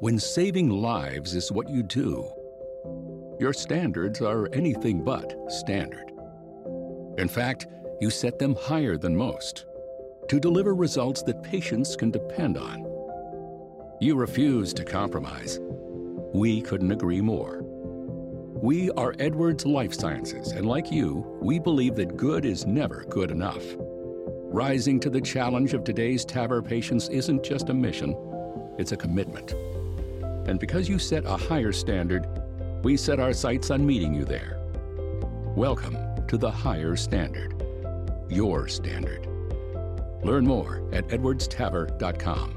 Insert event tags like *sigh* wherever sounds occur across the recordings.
when saving lives is what you do, your standards are anything but standard. In fact, you set them higher than most to deliver results that patients can depend on. You refuse to compromise. We couldn't agree more. We are Edwards Lifesciences, and like you, we believe that good is never good enough. Rising to the challenge of today's TAVR patients isn't just a mission, it's a commitment. And because you set a higher standard, we set our sights on meeting you there. Welcome to the higher standard, your standard. Learn more at edwardstavr.com.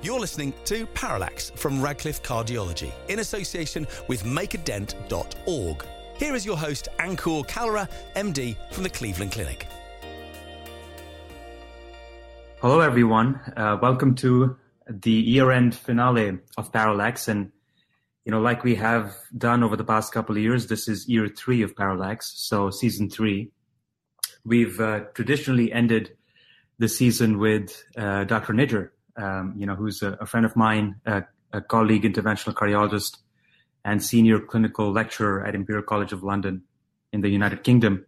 You're listening to Parallax from Radcliffe Cardiology in association with makeadent.org. Here is your host, Ankur Kalra, MD from the Cleveland Clinic. Hello, everyone. Uh, welcome to the year-end finale of Parallax. And, you know, like we have done over the past couple of years, this is year three of Parallax, so season three. We've uh, traditionally ended the season with uh, Dr. Nijjer, um, you know, who's a, a friend of mine, a, a, colleague, interventional cardiologist, and senior clinical lecturer at Imperial College of London in the United Kingdom.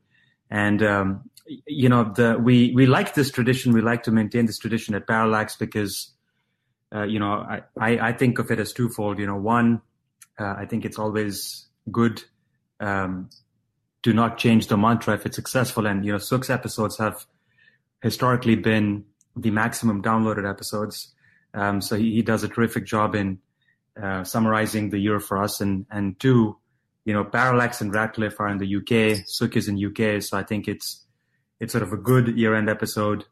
And um, you know, the we we like this tradition. We like to maintain this tradition at Parallax because, uh, you know, I, I, I think of it as twofold. You know, one, uh, I think it's always good um, to not change the mantra if it's successful. And you know, Suk's episodes have historically been the maximum downloaded episodes. Um, so he, he, does a terrific job in uh, summarizing the year for us. And and two, you know, Parallax and Radcliffe are in the UK, Suk is in UK. So I think it's it's sort of a good year end episode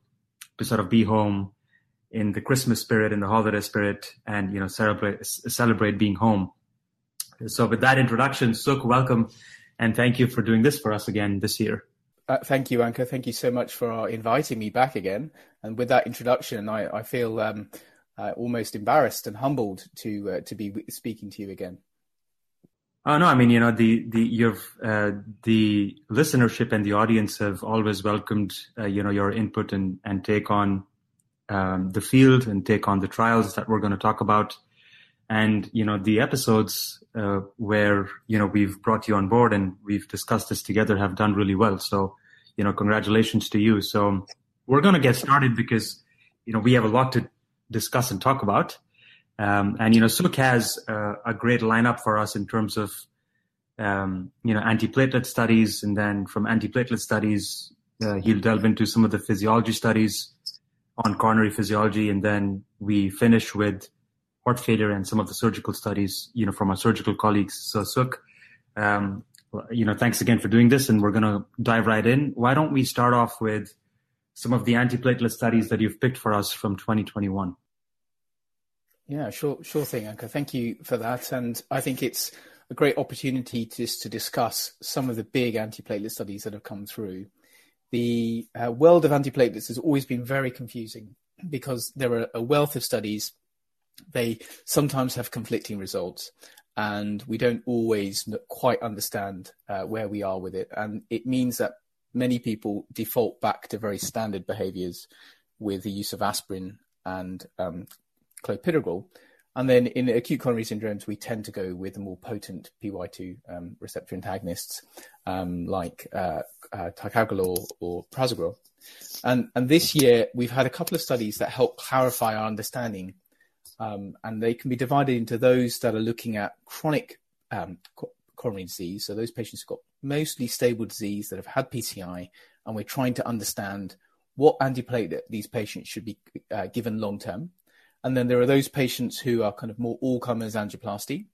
to sort of be home in the Christmas spirit, in the holiday spirit, and you know, celebrate celebrate being home. So with that introduction, Suk, welcome, and thank you for doing this for us again this year. Uh, thank you, Ankur. Thank you so much for inviting me back again. And with that introduction, I, I feel um, uh, almost embarrassed and humbled to uh, to be speaking to you again. Oh no, I mean you know the the you've uh, the listenership and the audience have always welcomed uh, you know your input and and take on um, the field and take on the trials that we're going to talk about, and you know the episodes uh, where you know we've brought you on board and we've discussed this together have done really well. So, you know, congratulations to you. So we're going to get started because you know we have a lot to discuss and talk about. Um, and you know, Suk has uh, a great lineup for us in terms of um, you know antiplatelet studies, and then from antiplatelet studies, uh, he'll delve into some of the physiology studies on coronary physiology, and then we finish with heart failure and some of the surgical studies, you know, from our surgical colleagues. So Suk, um, you know, thanks again for doing this, and we're going to dive right in. Why don't we start off with some of the antiplatelet studies that you've picked for us from 2021? Yeah, sure, sure thing, Ankur. Thank you for that, and I think it's a great opportunity just to discuss some of the big antiplatelet studies that have come through. The uh, world of antiplatelets has always been very confusing because there are a wealth of studies they sometimes have conflicting results and we don't always quite understand uh, where we are with it. And it means that many people default back to very standard behaviors with the use of aspirin and um, clopidogrel. And then in acute coronary syndromes, we tend to go with the more potent PY2 um, receptor antagonists um, like uh, uh, ticagrelor or prasugrel. And, and this year, we've had a couple of studies that help clarify our understanding um, and they can be divided into those that are looking at chronic um, coronary disease, so those patients who've got mostly stable disease that have had PCI, and we're trying to understand what antiplatelet these patients should be uh, given long term. And then there are those patients who are kind of more all comers angioplasty,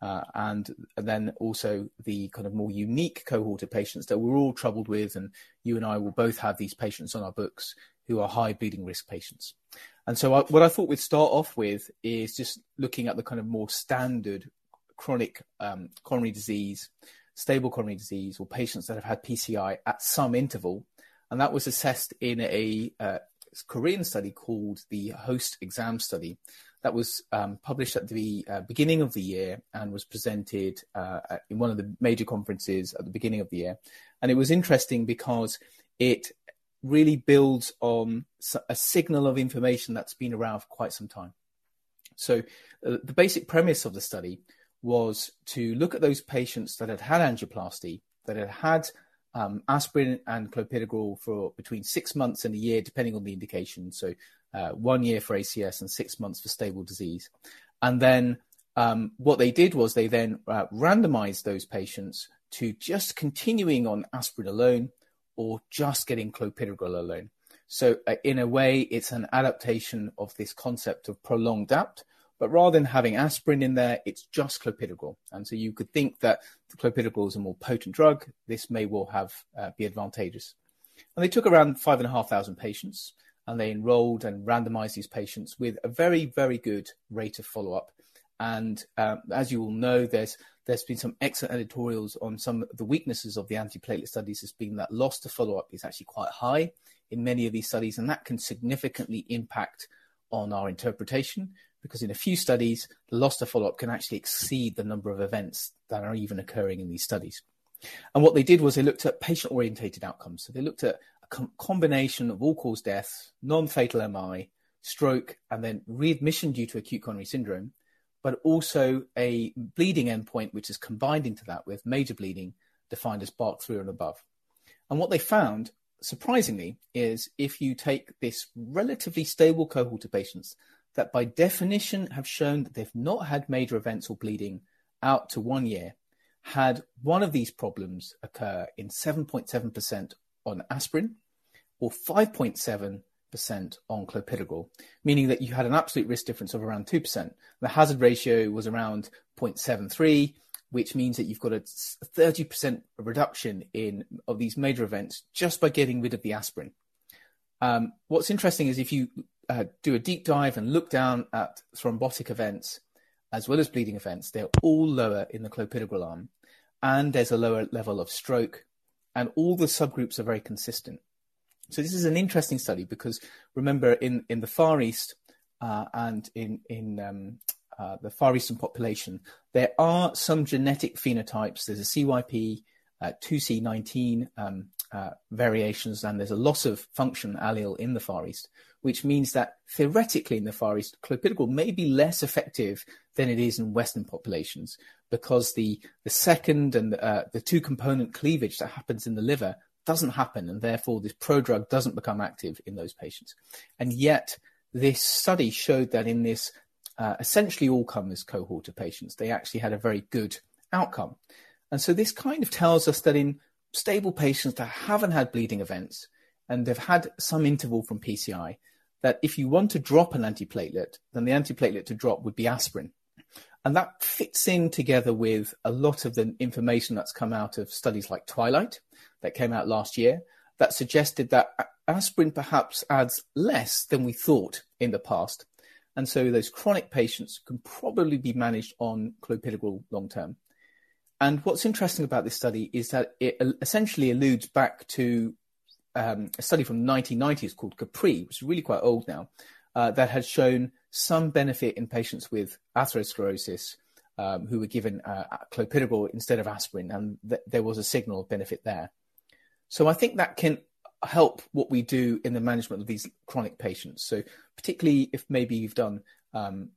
uh, and, then also the kind of more unique cohort of patients that we're all troubled with, and you and I will both have these patients on our books who are high bleeding risk patients. And so, I, what I thought we'd start off with is just looking at the kind of more standard chronic um, coronary disease, stable coronary disease, or patients that have had PCI at some interval. And that was assessed in a uh, Korean study called the HOST-EXAM study that was um, published at the uh, beginning of the year and was presented uh, in one of the major conferences at the beginning of the year. And it was interesting because it really builds on a signal of information that's been around for quite some time. So, uh, the basic premise of the study was to look at those patients that had had angioplasty, that had had um, aspirin and clopidogrel for between six months and a year, depending on the indication. So, uh, one year for ACS and six months for stable disease. And then um, what they did was they then uh, randomized those patients to just continuing on aspirin alone or just getting clopidogrel alone. So, uh, in a way, it's an adaptation of this concept of prolonged DAPT, but rather than having aspirin in there, it's just clopidogrel. And so you could think that the clopidogrel is a more potent drug. This may well have uh, be advantageous. And they took around five and a half thousand patients, and they enrolled and randomized these patients with a very, very good rate of follow-up. And um, as you all know, there's there's been some excellent editorials on some of the weaknesses of the antiplatelet studies has been that loss to follow-up is actually quite high in many of these studies, and that can significantly impact on our interpretation because in a few studies, the loss to follow-up can actually exceed the number of events that are even occurring in these studies. And what they did was they looked at patient-orientated outcomes. So they looked at a com- combination of all-cause deaths, non-fatal MI, stroke, and then readmission due to acute coronary syndrome, but also a bleeding endpoint, which is combined into that with major bleeding defined as BARC 3 and above. And what they found, surprisingly, is if you take this relatively stable cohort of patients that by definition have shown that they've not had major events or bleeding out to one year, had one of these problems occur in 7.7% on aspirin or 5.7 percent on clopidogrel, meaning that you had an absolute risk difference of around 2%. The hazard ratio was around 0.73, which means that you've got a 30% reduction in of these major events just by getting rid of the aspirin. Um, what's interesting is if you uh, do a deep dive and look down at thrombotic events as well as bleeding events, they're all lower in the clopidogrel arm, and there's a lower level of stroke, and all the subgroups are very consistent. So this is an interesting study because remember in, in the Far East uh, and in in um, uh, the Far Eastern population, there are some genetic phenotypes. There's a CYP, 2C19 um, uh, variations, and there's a loss of function allele in the Far East, which means that theoretically in the Far East, clopidogrel may be less effective than it is in Western populations because the the second and uh, the two component cleavage that happens in the liver doesn't happen, and therefore this prodrug doesn't become active in those patients. And yet, this study showed that in this uh, essentially all comers cohort of patients, they actually had a very good outcome. And so this kind of tells us that in stable patients that haven't had bleeding events and have had some interval from PCI, that if you want to drop an antiplatelet, then the antiplatelet to drop would be aspirin. And that fits in together with a lot of the information that's come out of studies like Twilight that came out last year that suggested that aspirin perhaps adds less than we thought in the past. And so those chronic patients can probably be managed on clopidogrel long term. And what's interesting about this study is that it essentially alludes back to um, a study from the 1990s called CAPRIE, which is really quite old now, uh, that had shown some benefit in patients with atherosclerosis um, who were given uh, clopidogrel instead of aspirin, and th- there was a signal of benefit there. So I think that can help what we do in the management of these chronic patients. So particularly if maybe you've done um,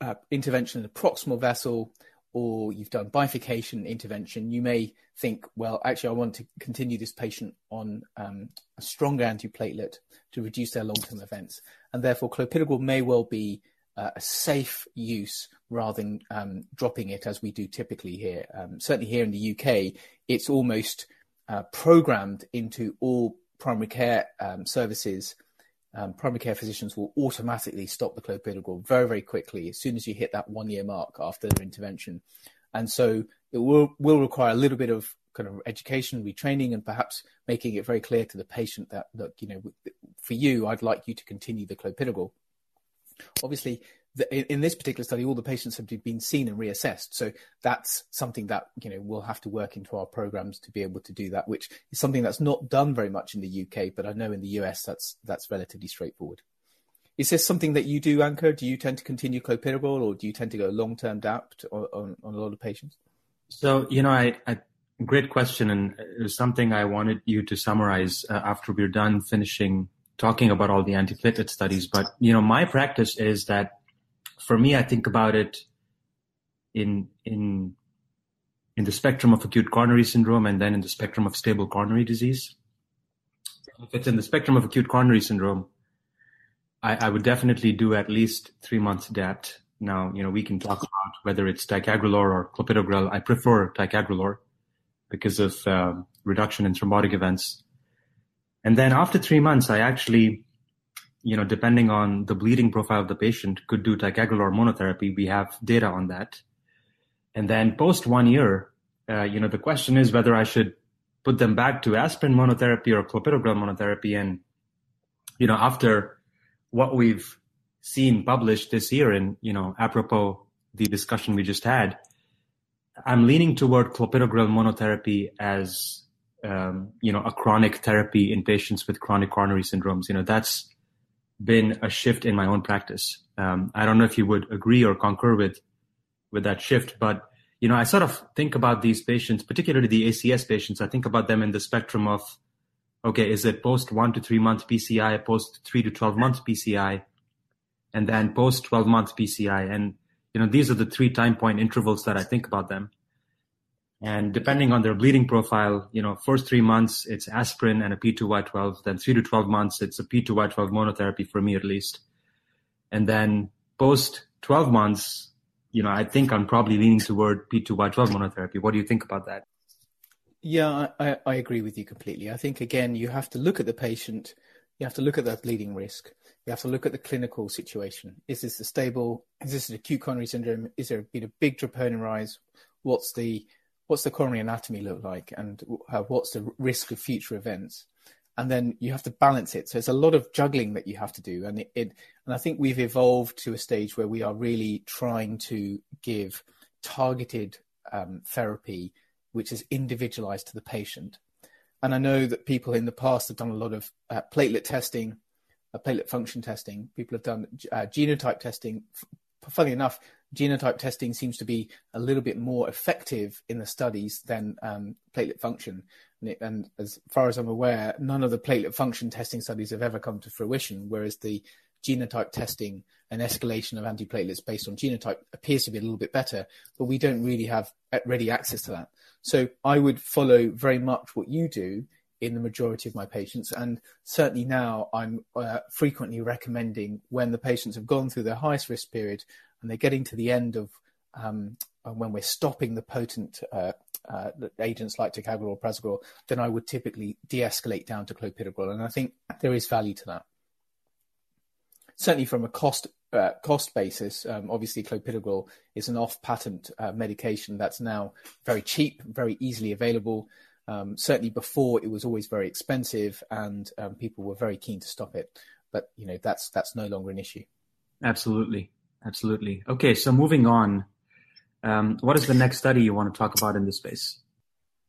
uh, intervention in the proximal vessel or you've done bifurcation intervention, you may think, well, actually, I want to continue this patient on um, a stronger antiplatelet to reduce their long-term events, and therefore clopidogrel may well be uh, a safe use rather than um, dropping it as we do typically here. Um, certainly here in the UK, it's almost uh, programmed into all primary care um, services. Um, primary care physicians will automatically stop the clopidogrel very, very quickly as soon as you hit that one year mark after their intervention. And so it will, will require a little bit of kind of education, retraining, and perhaps making it very clear to the patient that, look, you know, for you, I'd like you to continue the clopidogrel. Obviously, in this particular study, all the patients have been seen and reassessed. So that's something that you know we'll have to work into our programs to be able to do that, which is something that's not done very much in the UK, but I know in the US that's that's relatively straightforward. Is this something that you do, Ankur? Do you tend to continue clopidogrel, or do you tend to go long-term DAPT on, on, on a lot of patients? So, you know, I, I great question, and something I wanted you to summarize uh, after we're done finishing talking about all the antiplatelet studies. But you know, my practice is that for me, I think about it in in in the spectrum of acute coronary syndrome, and then in the spectrum of stable coronary disease. If it's in the spectrum of acute coronary syndrome, I, I would definitely do at least three months DAPT. Now, you know, we can talk about whether it's ticagrelor or clopidogrel. I prefer ticagrelor because of uh, reduction in thrombotic events. And then after three months, I actually, you know, depending on the bleeding profile of the patient, could do ticagrelor monotherapy. We have data on that. And then post one year, uh, you know, the question is whether I should put them back to aspirin monotherapy or clopidogrel monotherapy. And, you know, after what we've seen published this year and, you know, apropos the discussion we just had, I'm leaning toward clopidogrel monotherapy as, um, you know, a chronic therapy in patients with chronic coronary syndromes. You know, that's been a shift in my own practice. Um, I don't know if you would agree or concur with, with that shift, but, you know, I sort of think about these patients, particularly the ACS patients. I think about them in the spectrum of okay, is it post one to three month PCI, post three to 12 months PCI, and then post 12 month PCI? And, you know, these are the three time point intervals that I think about them. And depending on their bleeding profile, you know, first three months, it's aspirin and a P2Y12. Then three to 12 months, it's a P2Y12 monotherapy for me at least. And then post 12 months, you know, I think I'm probably leaning toward P2Y12 monotherapy. What do you think about that? Yeah, I, I agree with you completely. I think again, you have to look at the patient, you have to look at their bleeding risk, you have to look at the clinical situation. Is this a stable? Is this an acute coronary syndrome? Is there been a big troponin rise? What's the what's the coronary anatomy look like, and uh, what's the risk of future events? And then you have to balance it. So it's a lot of juggling that you have to do, and it, it and I think we've evolved to a stage where we are really trying to give targeted um, therapy which is individualized to the patient. And I know that people in the past have done a lot of uh, platelet testing, uh, platelet function testing. People have done uh, genotype testing. Funny enough, genotype testing seems to be a little bit more effective in the studies than um, platelet function. And, it, and, as far as I'm aware, none of the platelet function testing studies have ever come to fruition, whereas the genotype testing and escalation of antiplatelets based on genotype appears to be a little bit better, but we don't really have ready access to that. So I would follow very much what you do in the majority of my patients. And certainly now I'm uh, frequently recommending when the patients have gone through their highest risk period and they're getting to the end of um, when we're stopping the potent uh, uh, agents like ticagrelor or prasugrel, then I would typically de-escalate down to clopidogrel. And I think there is value to that. Certainly from a cost uh, cost basis, um, obviously clopidogrel is an off-patent uh, medication that's now very cheap, very easily available. Um, certainly before it was always very expensive, and um, people were very keen to stop it. But you know that's that's no longer an issue. Absolutely, absolutely. Okay, so moving on, um, what is the next study you want to talk about in this space?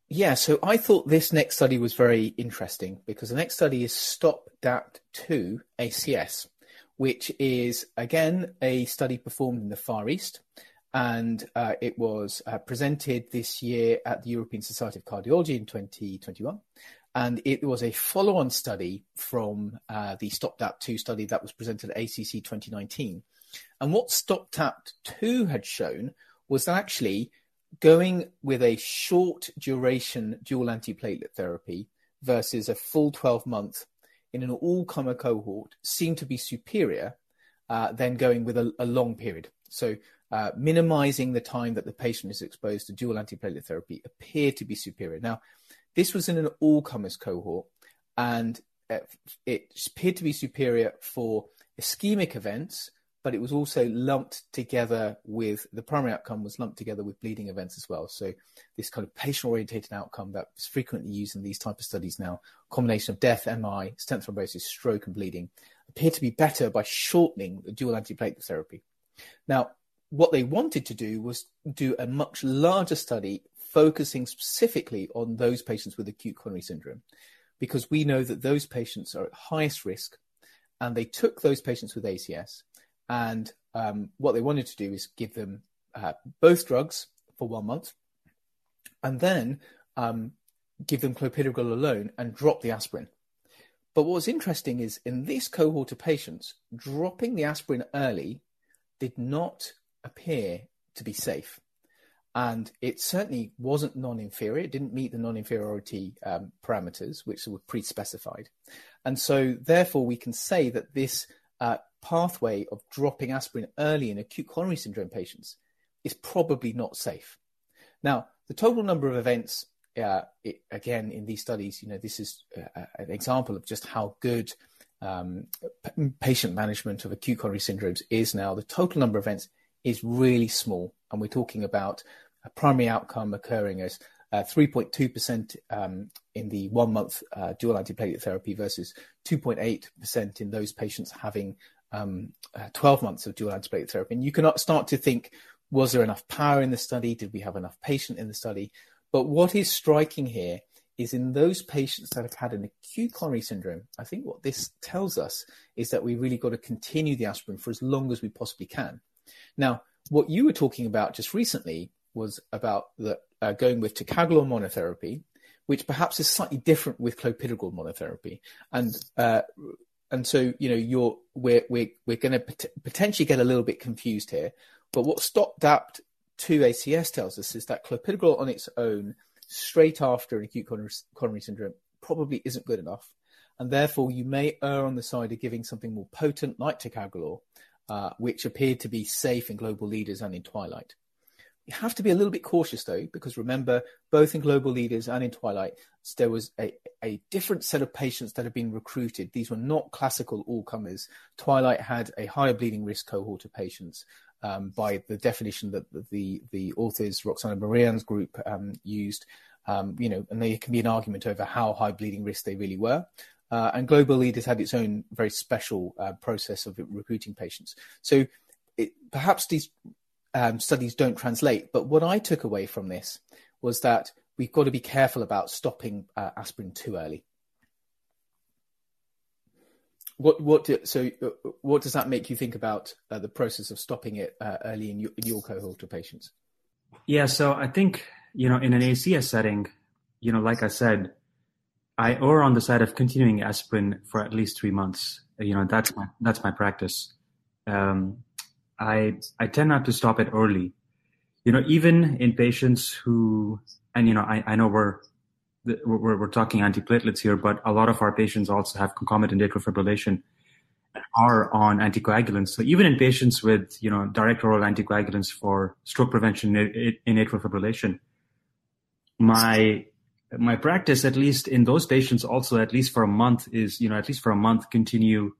Yeah, so I thought this next study was very interesting because the next study is Stop DAPT 2 ACS which is again a study performed in the Far East. And uh, it was uh, presented this year at the European Society of Cardiology in 2021. And it was a follow on study from uh, the STOP-DAPT 2 study that was presented at ACC 2019. And what STOP-DAPT 2 had shown was that actually going with a short duration dual antiplatelet therapy versus a full 12 month in an all-comer cohort seemed to be superior uh, than going with a, a long period. So uh, minimizing the time that the patient is exposed to dual antiplatelet therapy appeared to be superior. Now, this was in an all-comers cohort, and uh, it appeared to be superior for ischemic events but it was also lumped together with the primary outcome was lumped together with bleeding events as well. So this kind of patient orientated outcome that is frequently used in these type of studies now, combination of death, MI, stent thrombosis, stroke, and bleeding, appeared to be better by shortening the dual antiplatelet therapy. Now, what they wanted to do was do a much larger study focusing specifically on those patients with acute coronary syndrome, because we know that those patients are at highest risk and they took those patients with ACS, and um, what they wanted to do is give them uh, both drugs for one month, and then um, give them clopidogrel alone and drop the aspirin. But what was interesting is in this cohort of patients, dropping the aspirin early did not appear to be safe. And it certainly wasn't non inferior. It didn't meet the non inferiority um, parameters, which were pre specified. And so, therefore, we can say that this uh, pathway of dropping aspirin early in acute coronary syndrome patients is probably not safe. Now, the total number of events, uh, it, again, in these studies, you know, this is uh, uh an example of just how good um, p- patient management of acute coronary syndromes is now. The total number of events is really small, and we're talking about a primary outcome occurring as 3.2% uh, um, in the one month uh, dual antiplatelet therapy versus 2.8% in those patients having um, uh, 12 months of dual antiplatelet therapy. And you can start to think, was there enough power in the study? Did we have enough patient in the study? But what is striking here is in those patients that have had an acute coronary syndrome, I think what this tells us is that we really got to continue the aspirin for as long as we possibly can. Now, what you were talking about just recently was about the, uh, going with ticagrelor monotherapy, which perhaps is slightly different with clopidogrel monotherapy. And uh, and so you know you're we're we're we're going to pot- potentially get a little bit confused here. But what stop dapt to ACS tells us is that clopidogrel on its own, straight after an acute coronary syndrome, probably isn't good enough, and therefore you may err on the side of giving something more potent like ticagrelor, uh, which appeared to be safe in Global Leaders and in Twilight. You have to be a little bit cautious though, because remember, both in Global Leaders and in Twilight, there was a, a different set of patients that had been recruited. These were not classical all comers. Twilight had a higher bleeding risk cohort of patients um, by the definition that the, the authors, Roxana Mehran's group, um, used. Um, you know, and there can be an argument over how high bleeding risk they really were. Uh, and Global Leaders had its own very special uh, process of recruiting patients. So it, perhaps these um, studies don't translate. But what I took away from this was that we've got to be careful about stopping uh, aspirin too early. What what do, so uh, what does that make you think about uh, the process of stopping it uh, early in your, in your cohort of patients? Yeah, so I think you know in an ACS setting, you know, like I said, I err on the side of continuing aspirin for at least three months. You know, that's my that's my practice. Um, I I tend not to stop it early. You know, even in patients who, and you know, I, I know we're, we're we're talking antiplatelets here, but a lot of our patients also have concomitant atrial fibrillation and are on anticoagulants. So even in patients with you know direct oral anticoagulants for stroke prevention in, in atrial fibrillation, my my practice, at least in those patients, also at least for a month, is you know at least for a month continue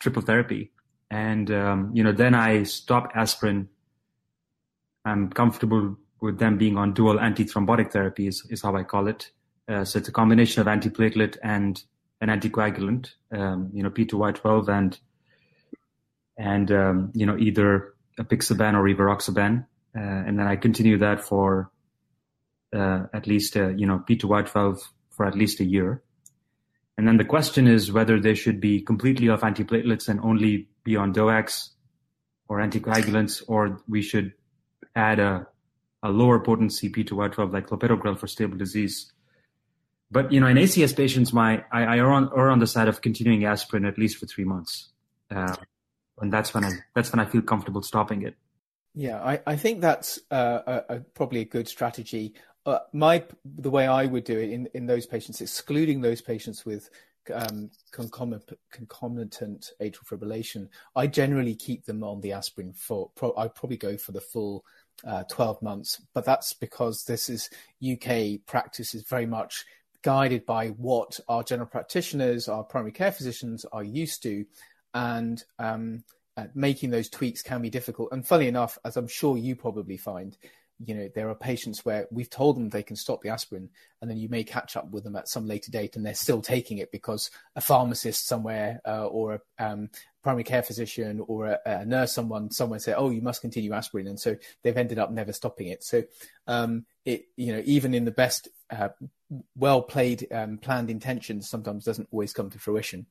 triple therapy and um, you know then I stop aspirin. I'm comfortable with them being on dual antithrombotic therapy is, is how I call it. Uh, so it's a combination of antiplatelet and an anticoagulant, um, you know P2Y12 and and um, you know either apixaban or rivaroxaban, uh, and then I continue that for uh, at least uh, you know P2Y12 for at least a year. And then the question is whether they should be completely off antiplatelets and only be on or anticoagulants, or we should add a, a lower potency P2Y12 like clopidogrel for stable disease. But you know, in ACS patients, my I, I are on are on the side of continuing aspirin at least for three months, uh, and that's when I that's when I feel comfortable stopping it. Yeah, I, I think that's uh, a, a, probably a good strategy. Uh, my the way I would do it in, in those patients, excluding those patients with um, concomitant, atrial fibrillation, I generally keep them on the aspirin for. Pro, I probably go for the full uh, 12 months, but that's because this is UK practice is very much guided by what our general practitioners, our primary care physicians are used to, and um, uh, making those tweaks can be difficult. And funny enough, as I'm sure you probably find, you know, there are patients where we've told them they can stop the aspirin, and then you may catch up with them at some later date, and they're still taking it because a pharmacist somewhere uh, or a um, primary care physician or a, a, nurse, someone, someone said, "Oh, you must continue aspirin," and so they've ended up never stopping it. So, um, it you know, even in the best, uh, well played, um, planned intentions, sometimes doesn't always come to fruition.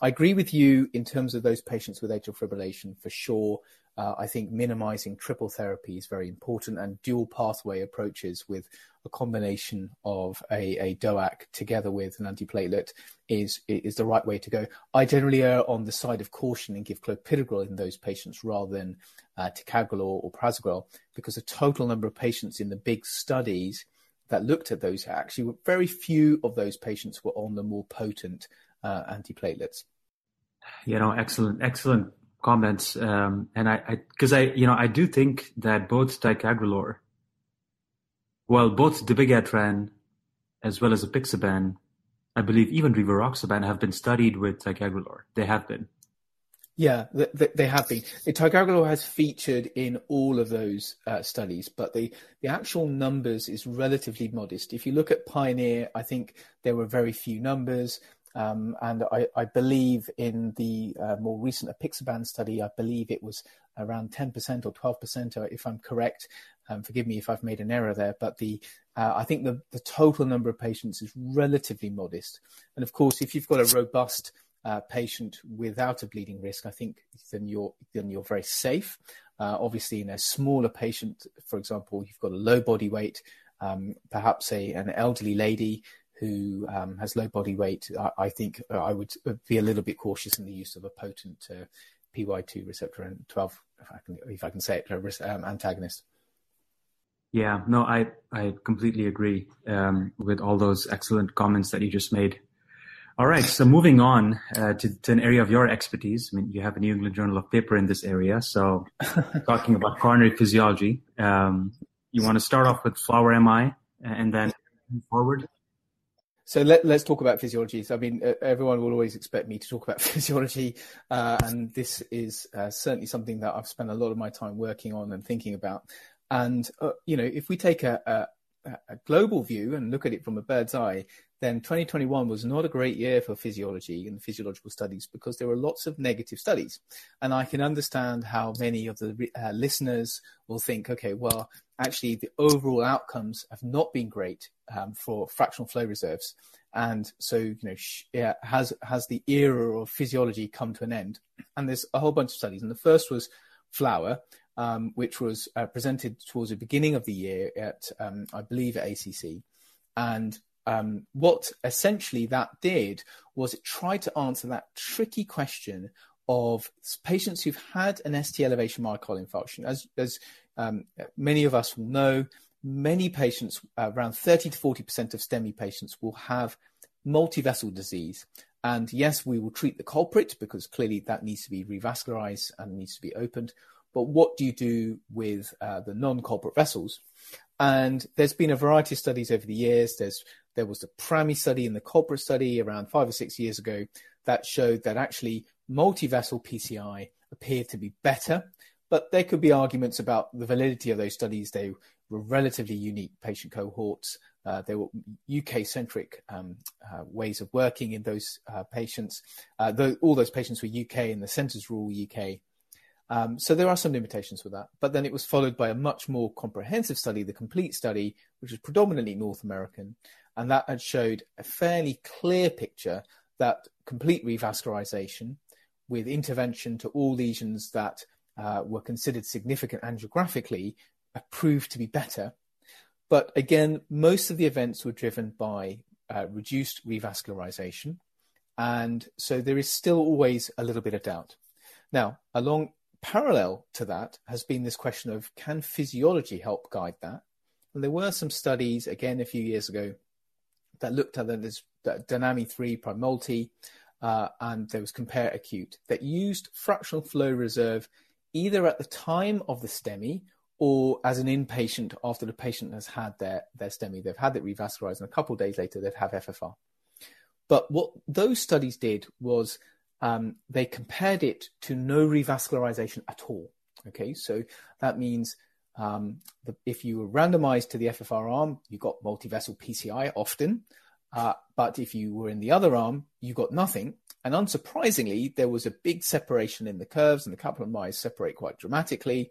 I agree with you in terms of those patients with atrial fibrillation for sure. Uh, I think minimizing triple therapy is very important and dual pathway approaches with a combination of a, a DOAC together with an antiplatelet is, is the right way to go. I generally err on the side of caution and give clopidogrel in those patients rather than uh, ticagrelor or, prasugrel because the total number of patients in the big studies that looked at those actually very few of those patients were on the more potent uh, antiplatelets. You know, excellent, excellent comments, um, and I, because I, you know, I do think that both ticagrelor, well, both the Big dabigatran as well as apixaban, I believe even rivaroxaban have been studied with ticagrelor. They have been. Yeah, they, they have been. Ticagrelor has featured in all of those uh, studies, but the, the actual numbers is relatively modest. If you look at Pioneer, I think there were very few numbers. Um, and I, I, believe in the uh, more recent apixaban study, I believe it was around 10% or 12%, uh, if I'm correct. Um, forgive me if I've made an error there, but the uh, I think the, the total number of patients is relatively modest. And of course, if you've got a robust uh, patient without a bleeding risk, I think then you're then you're very safe. Uh, obviously, in a smaller patient, for example, you've got a low body weight, um, perhaps a an elderly lady who um, has low body weight, I, I, think uh, I would be a little bit cautious in the use of a potent uh, PY2 receptor and 12, if I can, if I can say it, um, antagonist. Yeah, no, I, I completely agree um, with all those excellent comments that you just made. All right, so moving on uh, to, to, an area of your expertise. I mean, you have a New England Journal of paper in this area. So, *laughs* talking about coronary physiology, um, you want to start off with FLOWER-MI and then forward? So let, us talk about physiology. So, I mean, everyone will always expect me to talk about *laughs* physiology, uh, and this is uh, certainly something that I've spent a lot of my time working on and thinking about. And uh, you know, if we take a, a, a, global view and look at it from a bird's eye, then 2021 was not a great year for physiology and physiological studies because there were lots of negative studies. And I can understand how many of the uh, listeners will think, okay, well, actually, the overall outcomes have not been great um, for fractional flow reserves. And so, you know, yeah, has has the era of physiology come to an end? And there's a whole bunch of studies. And the first was Flower, um, which was uh, presented towards the beginning of the year at, um, I believe, at ACC. And um, what essentially that did was it tried to answer that tricky question of patients who've had an ST elevation myocardial infarction. As, as um, many of us will know, many patients, uh, around 30 to 40% of STEMI patients, will have multivessel disease. And yes, we will treat the culprit because clearly that needs to be revascularized and needs to be opened. But what do you do with uh, the non culprit vessels? And there's been a variety of studies over the years. There's there was the PRAMI study and the CvLPRIT study around five or six years ago that showed that actually multi-vessel PCI appeared to be better. But there could be arguments about the validity of those studies. They relatively unique patient cohorts. Uh, there were UK-centric um, uh, ways of working in those uh, patients. Uh, all those patients were UK, and the centres were all UK. Um, so there are some limitations with that. But then it was followed by a much more comprehensive study, the complete study, which was predominantly North American, and that had showed a fairly clear picture that complete revascularization with intervention to all lesions that uh, were considered significant angiographically proved to be better. But again, most of the events were driven by uh, reduced revascularization. And so there is still always a little bit of doubt. Now, along parallel to that has been this question of can physiology help guide that? And there were some studies, again, a few years ago, that looked at this DANAMI-3-PRIMULTI, uh, and there was Compare Acute that used fractional flow reserve either at the time of the STEMI or as an inpatient after the patient has had their, their STEMI. They've had it revascularized, and a couple of days later, they'd have FFR. But what those studies did was um, they compared it to no revascularization at all. Okay, so that means Um, the, if you were randomized to the FFR arm, you got multivessel PCI often. Uh, but if you were in the other arm, you got nothing. And unsurprisingly, there was a big separation in the curves, and the Kaplan-Meiers separate quite dramatically.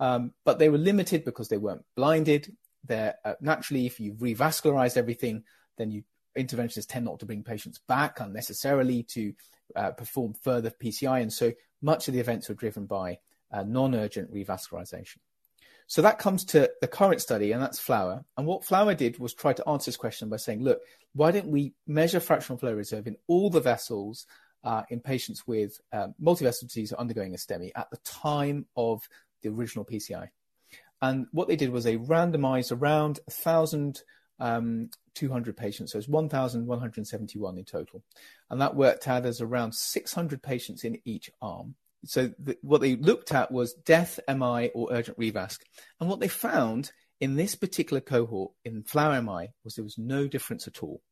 Um, but they were limited because they weren't blinded. They're, uh, naturally, if you've revascularized everything, then you interventionists tend not to bring patients back unnecessarily to uh, perform further PCI. And so much of the events were driven by uh, non urgent revascularization. So that comes to the current study, and that's Flower. And what Flower did was try to answer this question by saying, look, why don't we measure fractional flow reserve in all the vessels uh, in patients with um, multivessel disease undergoing a STEMI at the time of the original PCI? And what they did was they randomized around 1,200 um, patients, so it's 1,171 in total. And that worked out as around 600 patients in each arm so the, what they looked at was death, MI, or urgent revasc. And what they found in this particular cohort in FLOWER-MI was there was no difference at all.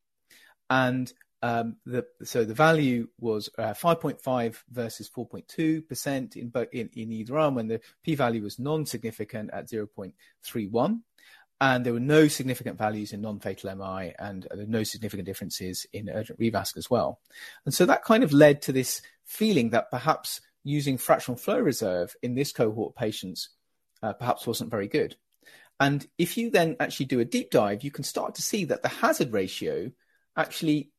And um, the, so the value was uh, 5.5 versus 4.2 percent in, in, in either arm, and the p-value was non-significant at 0.31. And there were no significant values in non-fatal MI, and were no significant differences in urgent revasc as well. And so that kind of led to this feeling that perhaps using fractional flow reserve in this cohort of patients uh, perhaps wasn't very good. And if you then actually do a deep dive, you can start to see that the hazard ratio actually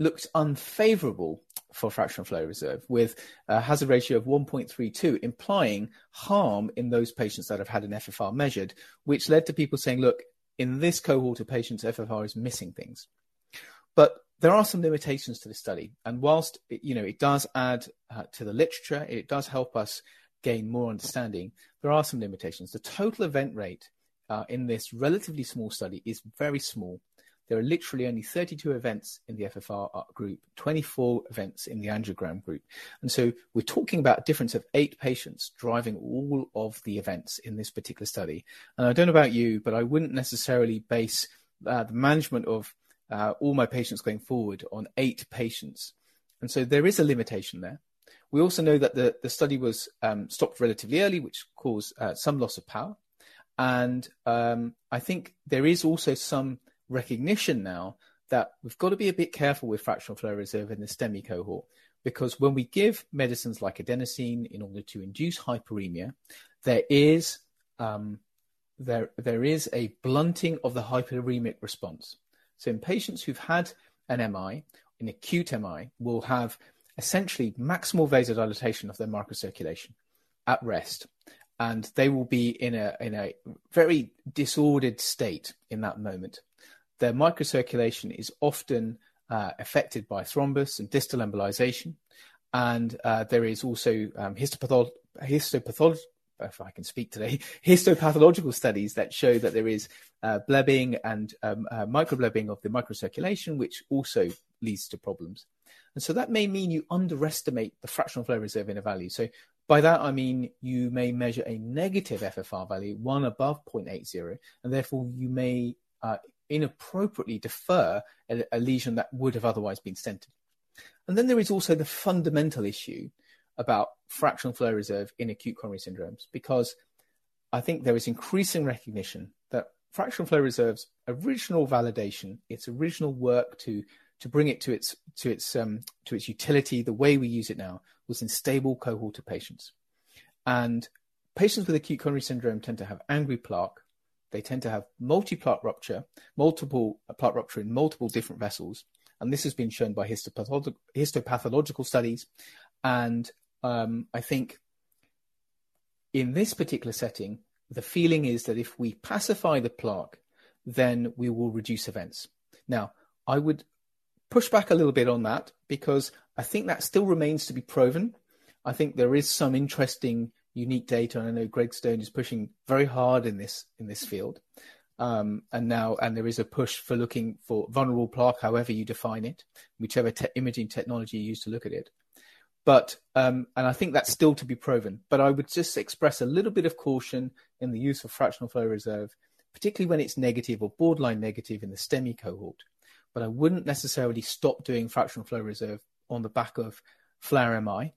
looks unfavorable for fractional flow reserve with a hazard ratio of 1.32, implying harm in those patients that have had an FFR measured, which led to people saying, look, in this cohort of patients, FFR is missing things. But there are some limitations to the study, and whilst it, you know it does add uh, to the literature, it does help us gain more understanding. There are some limitations. The total event rate uh, in this relatively small study is very small. There are literally only 32 events in the FFR group, 24 events in the angiogram group. And so we're talking about a difference of eight patients driving all of the events in this particular study. And I don't know about you, but I wouldn't necessarily base uh, the management of uh, all my patients going forward on eight patients. And so there is a limitation there. We also know that the, the study was um, stopped relatively early, which caused uh, some loss of power. And um, I think there is also some recognition now that we've got to be a bit careful with fractional flow reserve in the STEMI cohort because when we give medicines like adenosine in order to induce hyperemia, there is um, there there is a blunting of the hyperemic response. So in patients who've had an MI, an acute MI, will have essentially maximal vasodilatation of their microcirculation at rest. And they will be in a, in a very disordered state in that moment. Their microcirculation is often uh, affected by thrombus and distal embolization. And uh, there is also um, if I can speak today, *laughs* histopathological studies that show that there is uh, blebbing and um, uh, microblebbing of the microcirculation, which also leads to problems. And so that may mean you underestimate the fractional flow reserve in a value. So by that, I mean you may measure a negative FFR value, one above 0.80, and therefore you may uh, inappropriately defer a, a lesion that would have otherwise been stented. And then there is also the fundamental issue about fractional flow reserve in acute coronary syndromes because I think there is increasing recognition that fractional flow reserve's original validation, its original work to to bring it to its to its um, to its utility, the way we use it now, was in stable cohort of patients, and patients with acute coronary syndrome tend to have angry plaque. They tend to have multi-plaque rupture, multiple plaque rupture in multiple different vessels, and this has been shown by histopathological, histopathological studies. And um, I think in this particular setting, the feeling is that if we pacify the plaque, then we will reduce events. Now, I would push back a little bit on that because I think that still remains to be proven. I think there is some interesting, unique data, and I know Greg Stone is pushing very hard in this in this field. Um, and now, and there is a push for looking for vulnerable plaque, however you define it, whichever te- imaging technology you use to look at it. But um, and I think that's still to be proven. But I would just express a little bit of caution in the use of fractional flow reserve, particularly when it's negative or borderline negative in the STEMI cohort. But I wouldn't necessarily stop doing fractional flow reserve on the back of FLOWER-MI.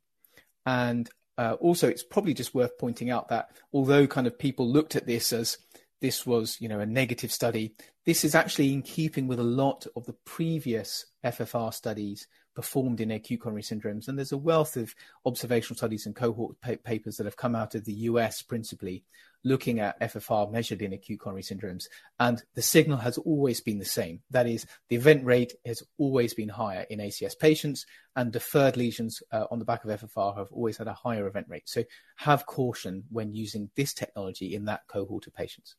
And uh, also, it's probably just worth pointing out that although kind of people looked at this as this was, you know, a negative study, this is actually in keeping with a lot of the previous FFR studies performed in acute coronary syndromes. And there's a wealth of observational studies and cohort pa- papers that have come out of the US principally looking at FFR measured in acute coronary syndromes. And the signal has always been the same. That is, the event rate has always been higher in ACS patients, and deferred lesions uh, on the back of FFR have always had a higher event rate. So have caution when using this technology in that cohort of patients.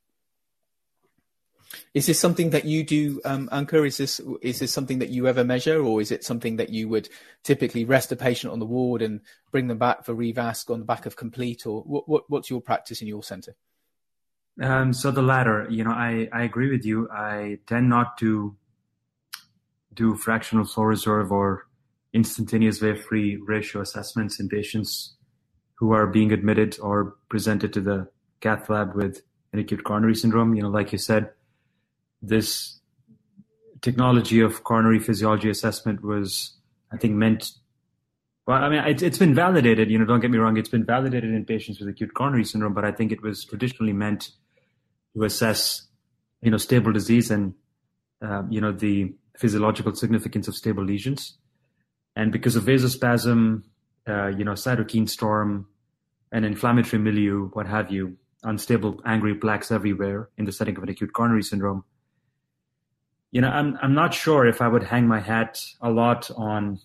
Is this something that you do, um, Ankur? Is this is this something that you ever measure, or is it something that you would typically rest a patient on the ward and bring them back for revasc on the back of complete, or what, what what's your practice in your centre? Um, so the latter, you know, I I agree with you. I tend not to do fractional flow reserve or instantaneous wave free ratio assessments in patients who are being admitted or presented to the cath lab with an acute coronary syndrome. You know, like you said this technology of coronary physiology assessment was, I think, meant. Well, I mean, it, it's been validated. You know, don't get me wrong; it's been validated in patients with acute coronary syndrome. But I think it was traditionally meant to assess, you know, stable disease and, uh, you know, the physiological significance of stable lesions. And because of vasospasm, uh, you know, cytokine storm, an inflammatory milieu, what have you, unstable angry plaques everywhere in the setting of an acute coronary syndrome, you know, I'm I'm not sure if I would hang my hat a lot on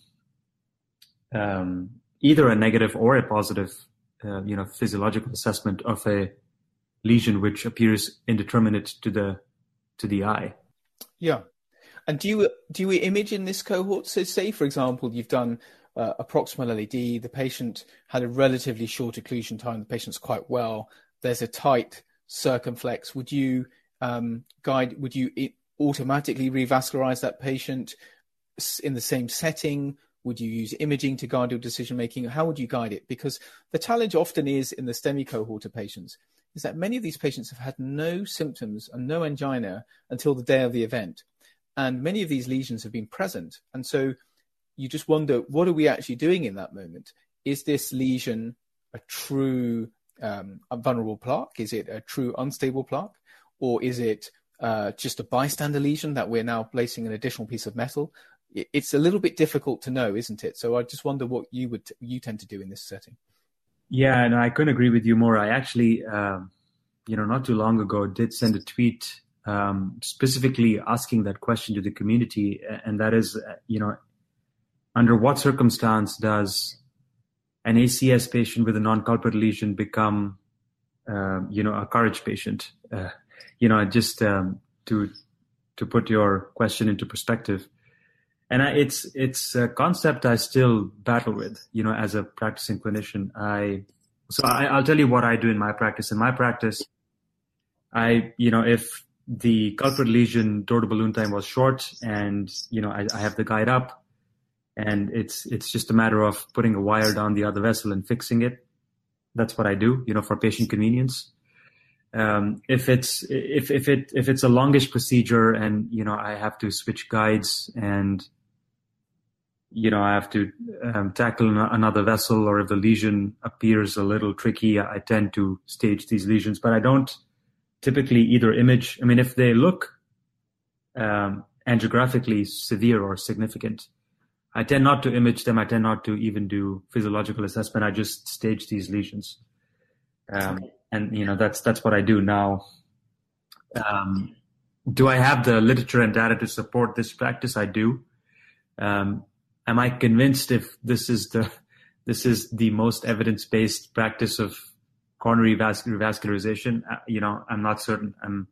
um, either a negative or a positive, uh, you know, physiological assessment of a lesion which appears indeterminate to the to the eye. Yeah, and do you do you image in this cohort? So, say for example, you've done uh, a proximal LAD. The patient had a relatively short occlusion time. The patient's quite well. There's a tight circumflex. Would you um, guide? Would you automatically revascularize that patient in the same setting? Would you use imaging to guide your decision making? How would you guide it? Because the challenge often is in the STEMI cohort of patients is that many of these patients have had no symptoms and no angina until the day of the event. And many of these lesions have been present. And so you just wonder, what are we actually doing in that moment? Is this lesion a true um, vulnerable plaque? Is it a true unstable plaque? Or is it uh, just a bystander lesion that we're now placing an additional piece of metal. It's a little bit difficult to know, isn't it? So I just wonder what you would you tend to do in this setting. Yeah, and I couldn't agree with you more. I actually, um, you know, not too long ago, did send a tweet um, specifically asking that question to the community, and that is, uh, you know, under what circumstance does an ACS patient with a non-culprit lesion become, uh, you know, a COURAGE patient? Uh, you know, just um, to to put your question into perspective, and I, it's it's a concept I still battle with. You know, as a practicing clinician, I so I, will tell you what I do in my practice. In my practice, I you know if the culprit lesion door to balloon time was short, and you know I, I have the guide up, and it's it's just a matter of putting a wire down the other vessel and fixing it. That's what I do. You know, for patient convenience um, if it's if if it if it's a longish procedure and you know I have to switch guides and you know I have to um, tackle another vessel or if the lesion appears a little tricky, I tend to stage these lesions, but I don't typically either image. I mean, if they look um, angiographically severe or significant, I tend not to image them. I tend not to even do physiological assessment. I just stage these lesions. Um, and you know that's that's what I do now. Um, do I have the literature and data to support this practice? I do. Um, am I convinced if this is the this is the most evidence based practice of coronary revascularization? Uh, you know, I'm not certain. I'm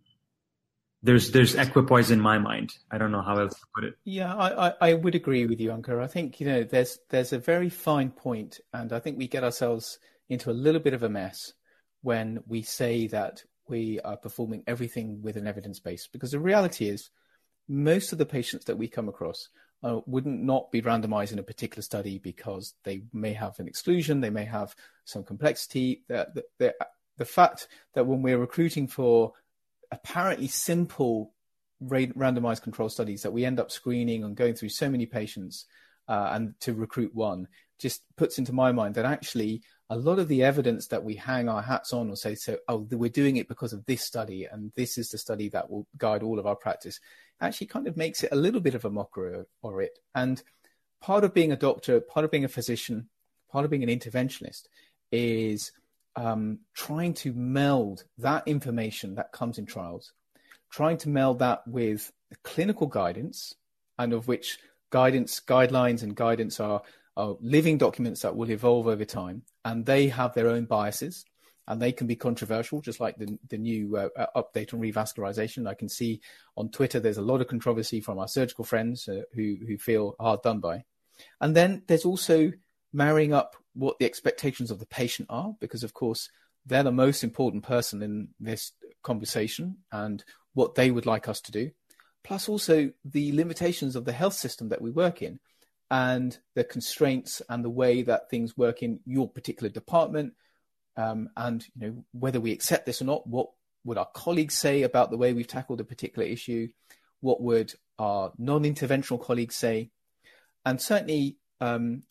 there's there's equipoise in my mind. I don't know how else to put it. Yeah, I, I, I would agree with you, Ankur. I think you know there's there's a very fine point, and I think we get ourselves into a little bit of a mess when we say that we are performing everything with an evidence base because the reality is most of the patients that we come across uh, wouldn't not be randomized in a particular study because they may have an exclusion, they may have some complexity. The, the, the, fact that when we're recruiting for apparently simple randomized control studies that we end up screening and going through so many patients uh, and to recruit one just puts into my mind that actually a lot of the evidence that we hang our hats on or say, so, oh, we're doing it because of this study and this is the study that will guide all of our practice, actually kind of makes it a little bit of a mockery or it. And part of being a doctor, part of being a physician, part of being an interventionist is um, trying to meld that information that comes in trials, trying to meld that with clinical guidance, and of which guidance, guidelines, and guidance are, are living documents that will evolve over time, and they have their own biases and they can be controversial, just like the, the new uh, uh, update on revascularization. I can see on Twitter there's a lot of controversy from our surgical friends uh, who, who feel hard done by. And then there's also marrying up what the expectations of the patient are, because of course they're the most important person in this conversation and what they would like us to do, plus also the limitations of the health system that we work in and the constraints and the way that things work in your particular department. Um, and you know whether we accept this or not, what would our colleagues say about the way we've tackled a particular issue? What would our non-interventional colleagues say? And certainly, um,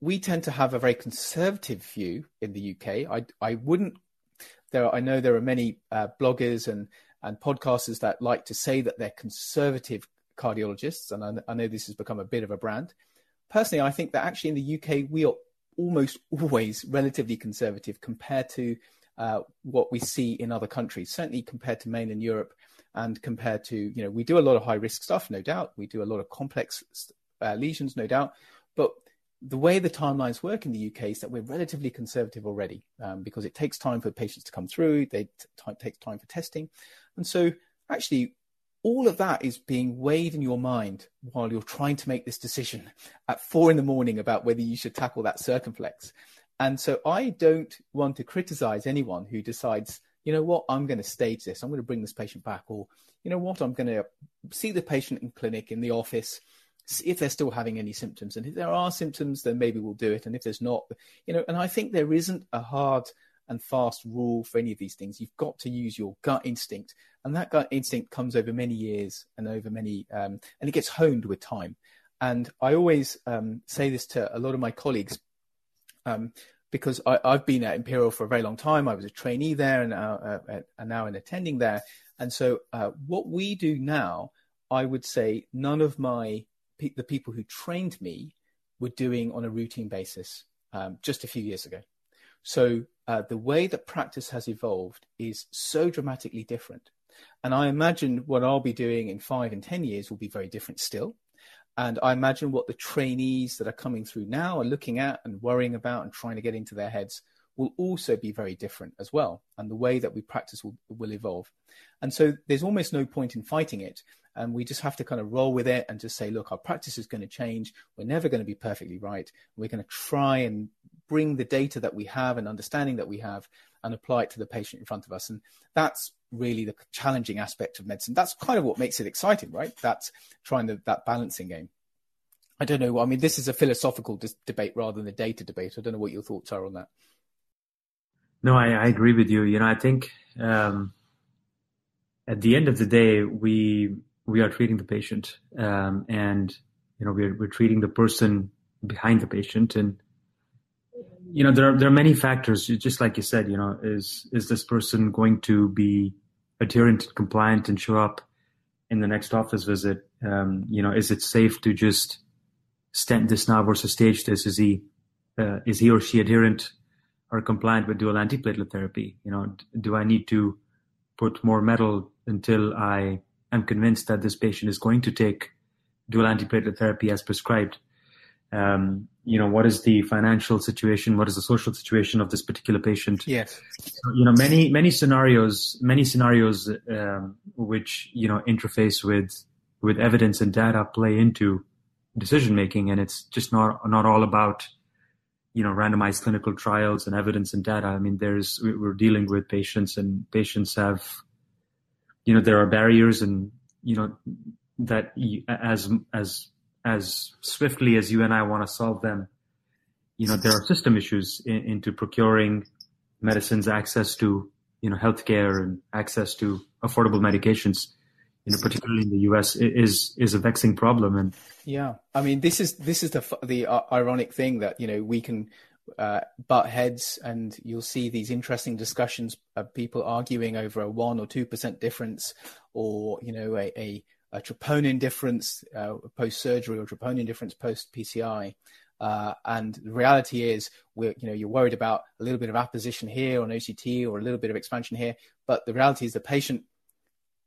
we tend to have a very conservative view in the UK. I, I wouldn't. There, are, I know there are many uh, bloggers and and podcasters that like to say that they're conservative cardiologists, and I, I, know this has become a bit of a brand. Personally, I think that actually in the UK we are almost *laughs* always relatively conservative compared to uh, what we see in other countries. Certainly compared to mainland Europe, and compared to you know we do a lot of high risk stuff, no doubt. We do a lot of complex uh, lesions, no doubt, but the way the timelines work in the UK is that we're relatively conservative already um, because it takes time for patients to come through. They t- takes time for testing, and so actually all of that is being weighed in your mind while you're trying to make this decision at four in the morning about whether you should tackle that circumflex. And so I don't want to criticize anyone who decides, you know what, I'm going to stage this. I'm going to bring this patient back, or you know what, I'm going to see the patient in clinic in the office if they're still having any symptoms. And if there are symptoms, then maybe we'll do it. And if there's not, you know, and I think there isn't a hard and fast rule for any of these things. You've got to use your gut instinct. And that gut instinct comes over many years and over many, um, and it gets honed with time. And I always um, say this to a lot of my colleagues um, because I, have been at Imperial for a very long time. I was a trainee there and, uh, uh, and now an attending there. And so, uh, what we do now, I would say, none of my the people who trained me were doing on a routine basis um, just a few years ago. So uh, the way that practice has evolved is so dramatically different. And I imagine what I'll be doing in five and 10 years will be very different still. And I imagine what the trainees that are coming through now are looking at and worrying about and trying to get into their heads will also be very different as well. And the way that we practice will, will evolve. And so there's almost no point in fighting it and we just have to kind of roll with it and just say, look, our practice is going to change. We're never going to be perfectly right. We're going to try and bring the data that we have and understanding that we have and apply it to the patient in front of us. And that's really the challenging aspect of medicine. That's kind of what makes it exciting, right? That's trying the, that balancing game. I don't know. I mean, this is a philosophical dis- debate rather than a data debate. I don't know what your thoughts are on that. No, I, I agree with you. You know, I think um, at the end of the day, we we are treating the patient, um, and you know we're we're treating the person behind the patient, and you know there are there are many factors. Just like you said, you know, is is this person going to be adherent and compliant and show up in the next office visit? Um, you know, is it safe to just stent this now versus stage this? Is he uh, is he or she adherent or compliant with dual antiplatelet therapy? You know, do I need to put more metal until I am convinced that this patient is going to take dual antiplatelet therapy as prescribed. Um, you know, what is the financial situation? What is the social situation of this particular patient? Yes. So, you know, many, many scenarios, many scenarios, um, which, you know, interface with, with evidence and data play into decision making. And it's just not, not all about, you know, randomized clinical trials and evidence and data. I mean, there's, we're dealing with patients and patients have you know there are barriers and you know that as as as swiftly as you and I want to solve them, you know there are system issues in, into procuring medicines, access to you know healthcare and access to affordable medications. you know, particularly in the US, is is a vexing problem. And yeah, I mean, this is this is the the uh, ironic thing that you know we can uh, butt heads, and you'll see these interesting discussions of people arguing over a one or two percent difference, or you know, a, a, a troponin difference uh, post surgery or troponin difference post PCI. Uh, and the reality is, we're, you know, you're worried about a little bit of apposition here on OCT or a little bit of expansion here, but the reality is the patient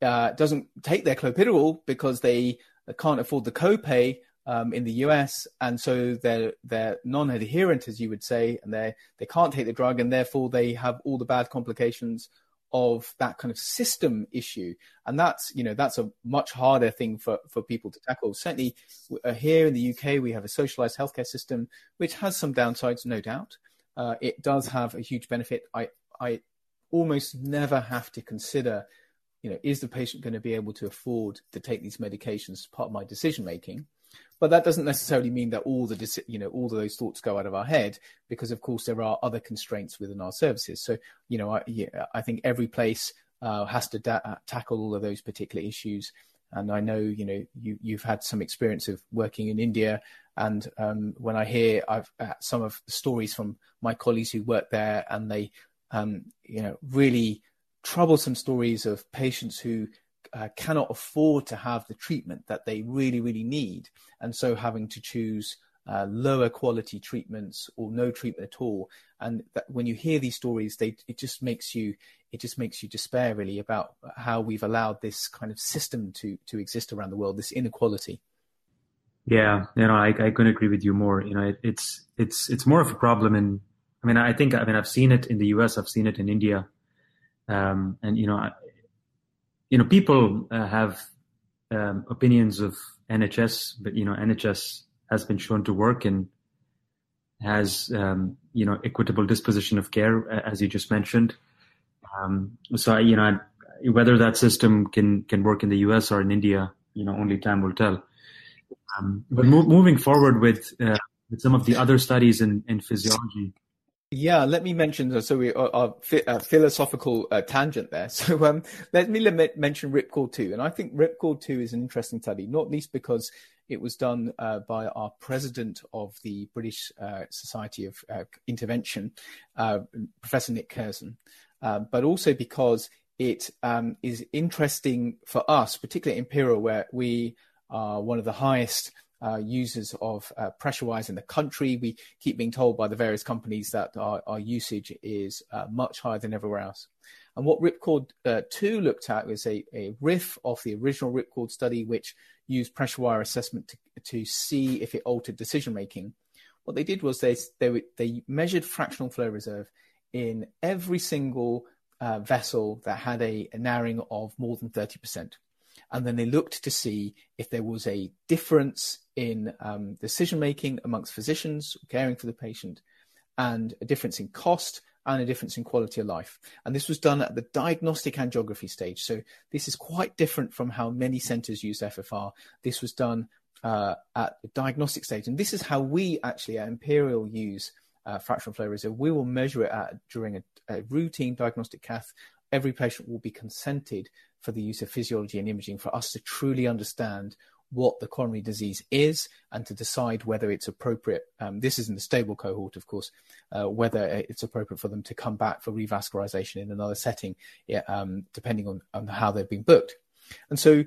uh, doesn't take their clopidogrel because they can't afford the copay um, in the US, and so they're they're non-adherent, as you would say, and they they can't take the drug, and therefore they have all the bad complications of that kind of system issue, and that's you know that's a much harder thing for for people to tackle. Certainly, uh, here in the UK, we have a socialized healthcare system which has some downsides, no doubt. Uh, it does have a huge benefit. I I almost never have to consider you know, is the patient going to be able to afford to take these medications as part of my decision making? But that doesn't necessarily mean that all the you know all of those thoughts go out of our head because of course there are other constraints within our services. So you know I, yeah, I think every place uh, has to da- uh, tackle all of those particular issues. And I know you know you you've had some experience of working in India, and um, when I hear I've uh, some of the stories from my colleagues who work there, and they um, you know really troublesome stories of patients who uh, cannot afford to have the treatment that they really, really need, and so having to choose uh, lower quality treatments or no treatment at all. And that when you hear these stories, they it just makes you it just makes you despair really about how we've allowed this kind of system to to exist around the world, this inequality. Yeah, you know, I, I couldn't agree with you more. You know, it, it's it's it's more of a problem in. I mean, I think I mean I've seen it in the U.S. I've seen it in India, um, and you know, you know, people uh, have um, opinions of NHS, but you know, NHS has been shown to work and has um, you know equitable disposition of care, as you just mentioned. Um, so you know, whether that system can can work in the US or in India, you know, only time will tell. Um, but mo- moving forward with, uh, with some of the other studies in, in physiology, yeah, let me mention. So we are a philosophical uh, tangent there. *laughs* So um, let me mention Ripcord two, and I think Ripcord two is an interesting study, not least because it was done uh, by our president of the British uh, Society of uh, Intervention, uh, Professor Nick Curzen, uh, but also because it um, is interesting for us, particularly Imperial, where we are one of the highest uh, users of uh, pressure wires in the country. We keep being told by the various companies that our, our usage is uh, much higher than everywhere else. And what Ripcord uh, 2 looked at was a, a riff of the original Ripcord study, which used pressure wire assessment to, to see if it altered decision making. What they did was they, they, they measured fractional flow reserve in every single uh, vessel that had a, a narrowing of more than 30% and then they looked to see if there was a difference in um, decision making amongst physicians caring for the patient, and a difference in cost and a difference in quality of life. And this was done at the diagnostic angiography stage. So this is quite different from how many centers use FFR. This was done uh, at the diagnostic stage, and this is how we actually at Imperial use uh, fractional flow reserve. We will measure it at, during a, a routine diagnostic cath. Every patient will be consented for the use of physiology and imaging for us to truly understand what the coronary disease is and to decide whether it's appropriate. Um, this is in the stable cohort, of course, uh, whether it's appropriate for them to come back for revascularization in another setting, yeah, um, depending on, on how they've been booked. And so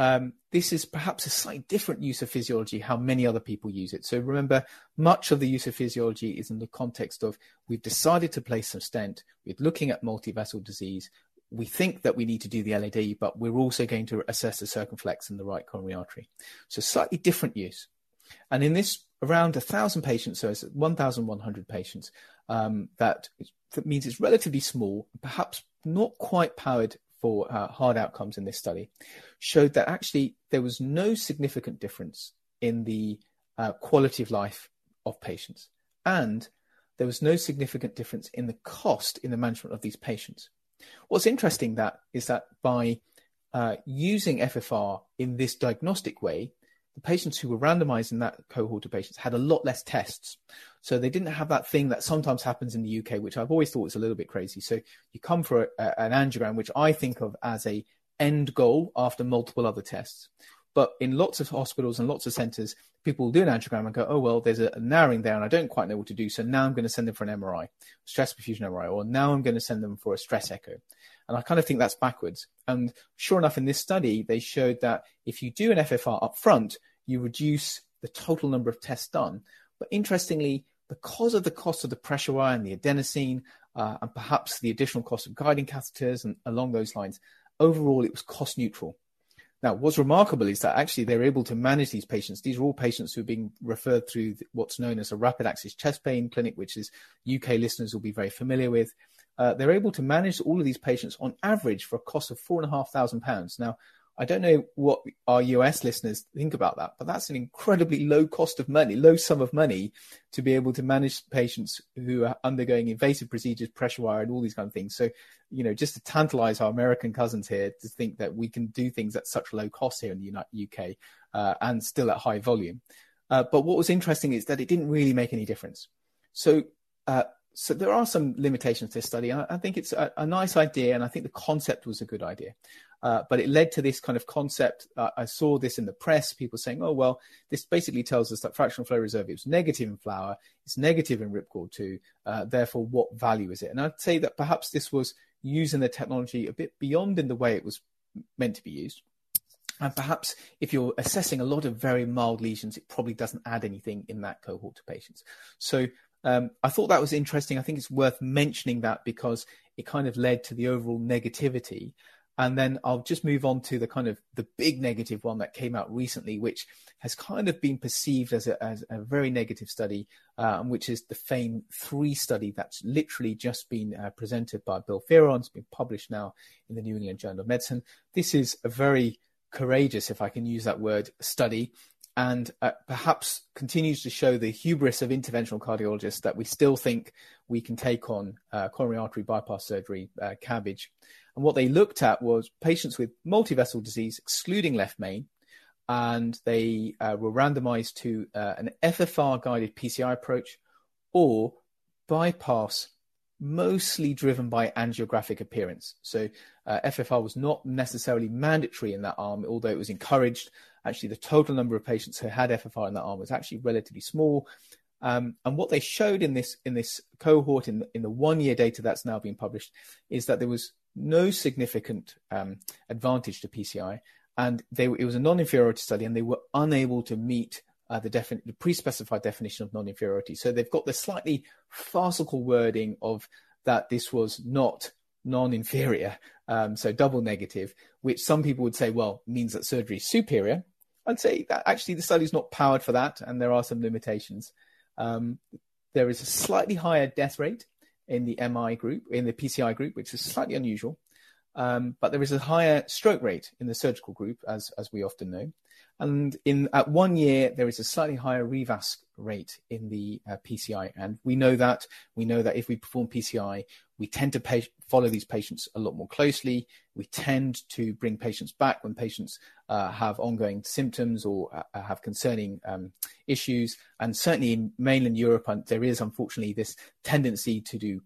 um, this is perhaps a slightly different use of physiology, how many other people use it. So remember, much of the use of physiology is in the context of we've decided to place some stent, we're looking at multi-vessel disease, we think that we need to do the LAD, but we're also going to assess the circumflex and the right coronary artery. So slightly different use. And in this around a thousand patients, so it's 1,100 patients, um, that, that means it's relatively small, perhaps not quite powered for uh, hard outcomes in this study, showed that actually there was no significant difference in the uh, quality of life of patients. And there was no significant difference in the cost in the management of these patients. What's interesting that is that by uh, using FFR in this diagnostic way, the patients who were randomized in that cohort of patients had a lot less tests. So they didn't have that thing that sometimes happens in the UK, which I've always thought is a little bit crazy. So you come for a, a, an angiogram, which I think of as a end goal after multiple other tests. But in lots of hospitals and lots of centers, people will do an angiogram and go, oh, well, there's a narrowing there and I don't quite know what to do. So now I'm going to send them for an MRI, stress perfusion MRI, or now I'm going to send them for a stress echo. And I kind of think that's backwards. And sure enough, in this study, they showed that if you do an FFR up front, you reduce the total number of tests done. But interestingly, because of the cost of the pressure wire and the adenosine, uh, and perhaps the additional cost of guiding catheters and along those lines, overall it was cost neutral. Now, what's remarkable is that actually they're able to manage these patients. These are all patients who are being referred through what's known as a rapid access chest pain clinic, which is UK listeners will be very familiar with. Uh, they're able to manage all of these patients on average for a cost of four and a half thousand pounds. Now, I don't know what our US listeners think about that, but that's an incredibly low cost of money, low sum of money to be able to manage patients who are undergoing invasive procedures, pressure wire, and all these kind of things. So, you know, just to tantalize our American cousins here to think that we can do things at such low cost here in the UK uh, and still at high volume. Uh, but what was interesting is that it didn't really make any difference. So, uh, so there are some limitations to this study. I, I think it's a, a, nice idea, and I think the concept was a good idea. Uh, but it led to this kind of concept. Uh, I saw this in the press, people saying, oh, well, this basically tells us that fractional flow reserve is negative in FLOWER, it's negative in ripcord 2, uh, therefore, what value is it? And I'd say that perhaps this was using the technology a bit beyond in the way it was meant to be used. And perhaps if you're assessing a lot of very mild lesions, it probably doesn't add anything in that cohort to patients. So um, I thought that was interesting. I think it's worth mentioning that because it kind of led to the overall negativity. And then I'll just move on to the kind of the big negative one that came out recently, which has kind of been perceived as a, as a very negative study, um, which is the FAME 3 study that's literally just been uh, presented by Bill Fearon. It's been published now in the New England Journal of Medicine. This is a very courageous, if I can use that word, study and uh, perhaps continues to show the hubris of interventional cardiologists that we still think we can take on uh, coronary artery bypass surgery, uh. And what they looked at was patients with multivessel disease, excluding left main, and they uh, were randomized to uh, an FFR guided PCI approach or bypass mostly driven by angiographic appearance. So uh, FFR was not necessarily mandatory in that arm, although it was encouraged. Actually, the total number of patients who had FFR in that arm was actually relatively small. Um, and what they showed in this in this cohort in the, in the one year data that's now being published is that there was no significant um, advantage to PCI, and they, it was a non-inferiority study, and they were unable to meet uh, the, defin- the pre-specified definition of non-inferiority. So they've got the slightly farcical wording of that this was not non-inferior, um, so double negative, which some people would say, well, means that surgery is superior. I'd say that actually the study is not powered for that, and there are some limitations. Um, there is a slightly higher death rate in the MI group, in the PCI group, which is slightly unusual. Um, but there is a higher stroke rate in the surgical group, as as we often know. And in at one year, there is a slightly higher revasc rate in the uh, PCI, and we know that we know that if we perform PCI, we tend to pay, follow these patients a lot more closely. We tend to bring patients back when patients uh, have ongoing symptoms or uh, have concerning um, issues. And certainly in mainland Europe, there is unfortunately this tendency to do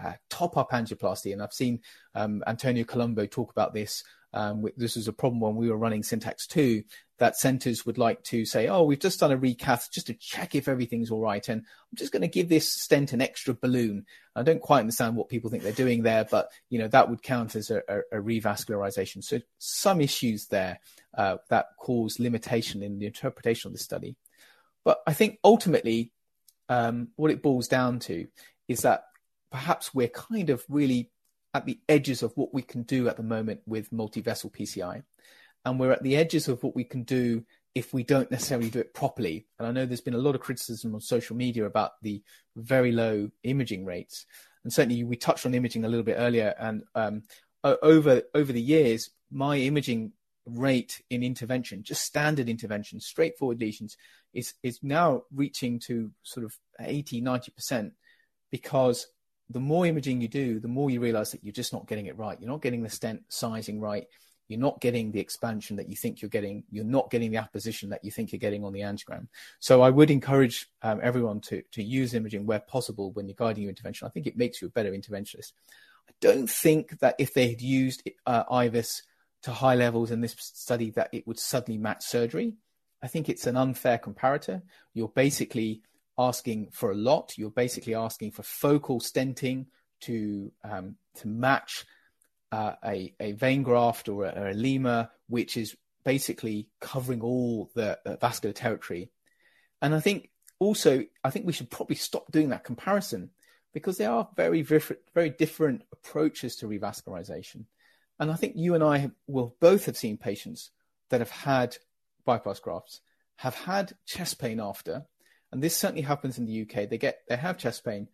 uh, top up angioplasty, and I've seen um, Antonio Colombo talk about this um, this was a problem when we were running Syntax 2 that centers would like to say, oh, we've just done a recath just to check if everything's all right. And I'm just going to give this stent an extra balloon. I don't quite understand what people think they're doing there, but, you know, that would count as a, a, a revascularization. So some issues there uh, that cause limitation in the interpretation of the study. But I think ultimately um, what it boils down to is that perhaps we're kind of really at the edges of what we can do at the moment with multi-vessel PCI. And we're at the edges of what we can do if we don't necessarily do it properly. And I know there's been a lot of criticism on social media about the very low imaging rates. And certainly we touched on imaging a little bit earlier. And um, over over the years, my imaging rate in intervention, just standard intervention, straightforward lesions, is is now reaching to sort of 80, 90% because the more imaging you do, the more you realize that you're just not getting it right. You're not getting the stent sizing right. You're not getting the expansion that you think you're getting. You're not getting the apposition that you think you're getting on the angiogram. So I would encourage um, everyone to, to use imaging where possible when you're guiding your intervention. I think it makes you a better interventionist. I don't think that if they had used uh, IVUS to high levels in this study that it would suddenly match surgery. I think it's an unfair comparator. You're basically asking for a lot. You're basically asking for focal stenting to um, to match uh, a, a vein graft or a, or a Lima, which is basically covering all the uh, vascular territory. And I think also, I think we should probably stop doing that comparison because there are very, very different approaches to revascularization. And I think you and I have, will both have seen patients that have had bypass grafts, have had chest pain after, and this certainly happens in the UK. They get they have chest pain,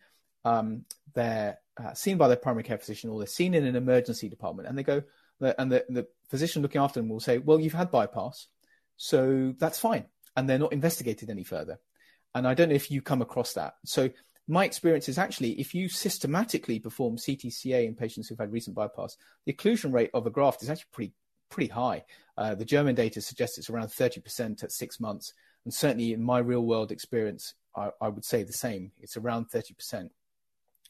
um, they're uh, seen by their primary care physician or they're seen in an emergency department, and they go and the, the physician looking after them will say, "Well, you've had bypass, so that's fine," and they're not investigated any further. And I don't know if you come across that. So my experience is actually if you systematically perform CTCA in patients who've had recent bypass, the occlusion rate of a graft is actually pretty pretty high. Uh, the German data suggests it's around 30% at six months. And certainly in my real world experience, I, I would say the same. It's around 30%.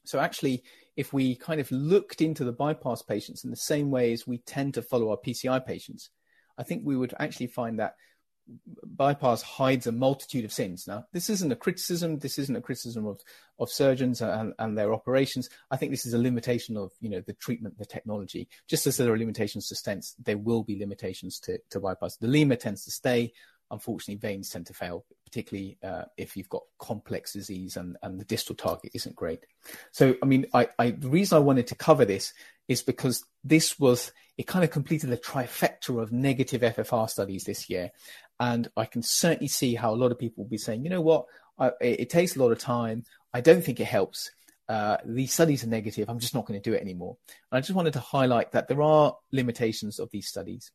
So actually, if we kind of looked into the bypass patients in the same way as we tend to follow our PCI patients, I think we would actually find that bypass hides a multitude of sins. Now, this isn't a criticism. This isn't a criticism of, of surgeons and, and their operations. I think this is a limitation of you know the treatment, the technology. Just as there are limitations to stents, there will be limitations to, to bypass. The Lima tends to stay. Unfortunately, veins tend to fail, particularly uh, if you've got complex disease and, and the distal target isn't great. So, I mean, I, I, the reason I wanted to cover this is because this was it kind of completed the trifecta of negative FFR studies this year. And I can certainly see how a lot of people will be saying, you know what, I, it, it, takes a lot of time. I don't think it helps. Uh, these studies are negative. I'm just not going to do it anymore. And I just wanted to highlight that there are limitations of these studies.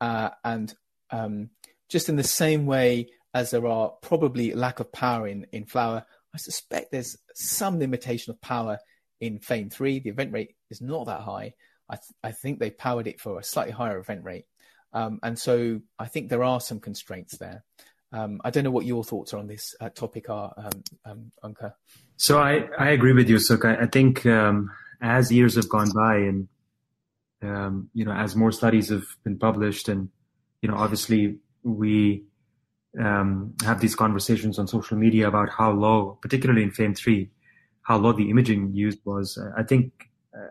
Uh, and um, just in the same way as there are probably lack of power in, in FLOWER, I suspect there's some limitation of power in FAME 3. The event rate is not that high. I, th- I think they powered it for a slightly higher event rate. Um, and so I think there are some constraints there. Um, I don't know what your thoughts are on this uh, topic are, um, um Ankur. So I, I agree with you, Sukh. I, I think um, as years have gone by and, um, you know, as more studies have been published and, you know, obviously we have these conversations on social media about how low, particularly in FAME 3, how low the imaging used was. I think, uh,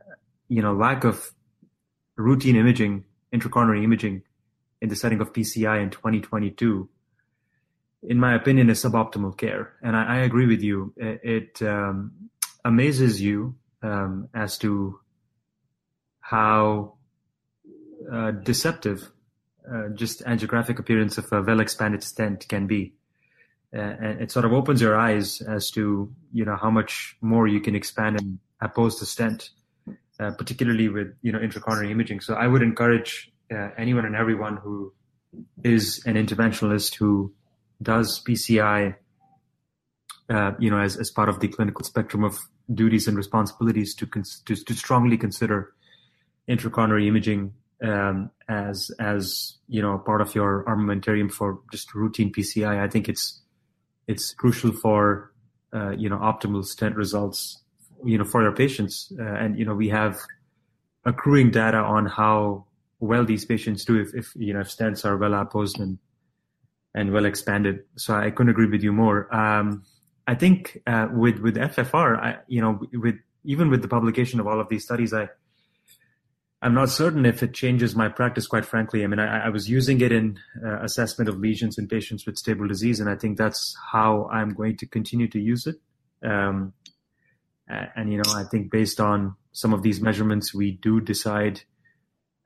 you know, lack of routine imaging, intracoronary imaging in the setting of PCI in 2022, in my opinion, is suboptimal care. And I, I agree with you. It, it um, amazes you um, as to how uh, deceptive uh, just angiographic appearance of a well-expanded stent can be. Uh, and it sort of opens your eyes as to you know how much more you can expand and oppose the stent, uh, particularly with you know intracoronary imaging. So I would encourage uh, anyone and everyone who is an interventionalist who does PCI, uh, you know, as, as part of the clinical spectrum of duties and responsibilities to, cons- to, to strongly consider intracoronary imaging um, as as you know part of your armamentarium for just routine PCI. I think it's it's crucial for uh, you know optimal stent results you know for your patients, uh, and you know we have accruing data on how well these patients do if, if you know if stents are well apposed and and well expanded. So I couldn't agree with you more. Um, I think uh, with with FFR, I, you know, with even with the publication of all of these studies, I I'm not certain if it changes my practice. Quite frankly, I mean, I, I was using it in uh, assessment of lesions in patients with stable disease, and I think that's how I'm going to continue to use it. Um, and you know, I think based on some of these measurements, we do decide